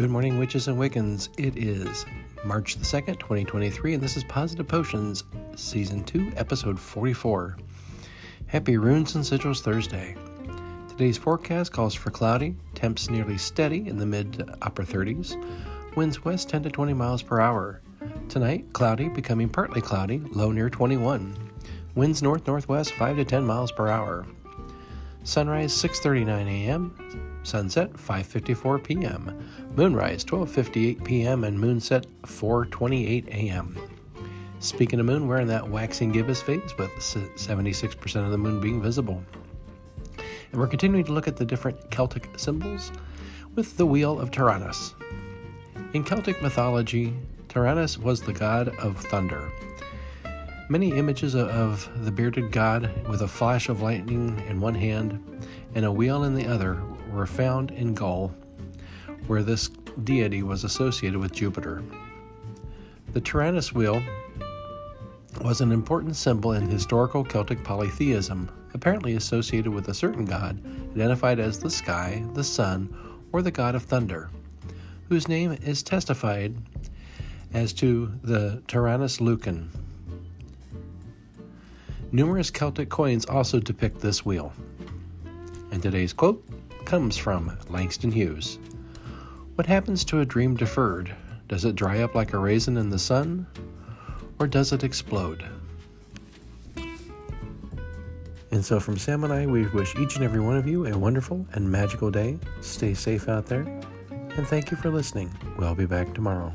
Good morning, witches and Wiccans. It is March the 2nd, 2023, and this is Positive Potions, Season 2, Episode 44. Happy Runes and Sigils Thursday. Today's forecast calls for cloudy, temps nearly steady in the mid to upper 30s, winds west 10 to 20 miles per hour. Tonight, cloudy, becoming partly cloudy, low near 21. Winds north northwest 5 to 10 miles per hour. Sunrise 6:39 a.m. Sunset 5:54 p.m. Moonrise 12:58 p.m. and moonset 4:28 a.m. Speaking of moon, we're in that waxing gibbous phase with 76% of the moon being visible. And we're continuing to look at the different Celtic symbols with the wheel of Taranis. In Celtic mythology, Taranis was the god of thunder. Many images of the bearded god with a flash of lightning in one hand and a wheel in the other were found in Gaul, where this deity was associated with Jupiter. The Taranis wheel was an important symbol in historical Celtic polytheism, apparently associated with a certain god identified as the sky, the sun, or the god of thunder, whose name is testified as to the Taranis Lucan. Numerous Celtic coins also depict this wheel. And today's quote comes from Langston Hughes. What happens to a dream deferred? Does it dry up like a raisin in the sun? Or does it explode? And so, from Sam and I, we wish each and every one of you a wonderful and magical day. Stay safe out there. And thank you for listening. We'll be back tomorrow.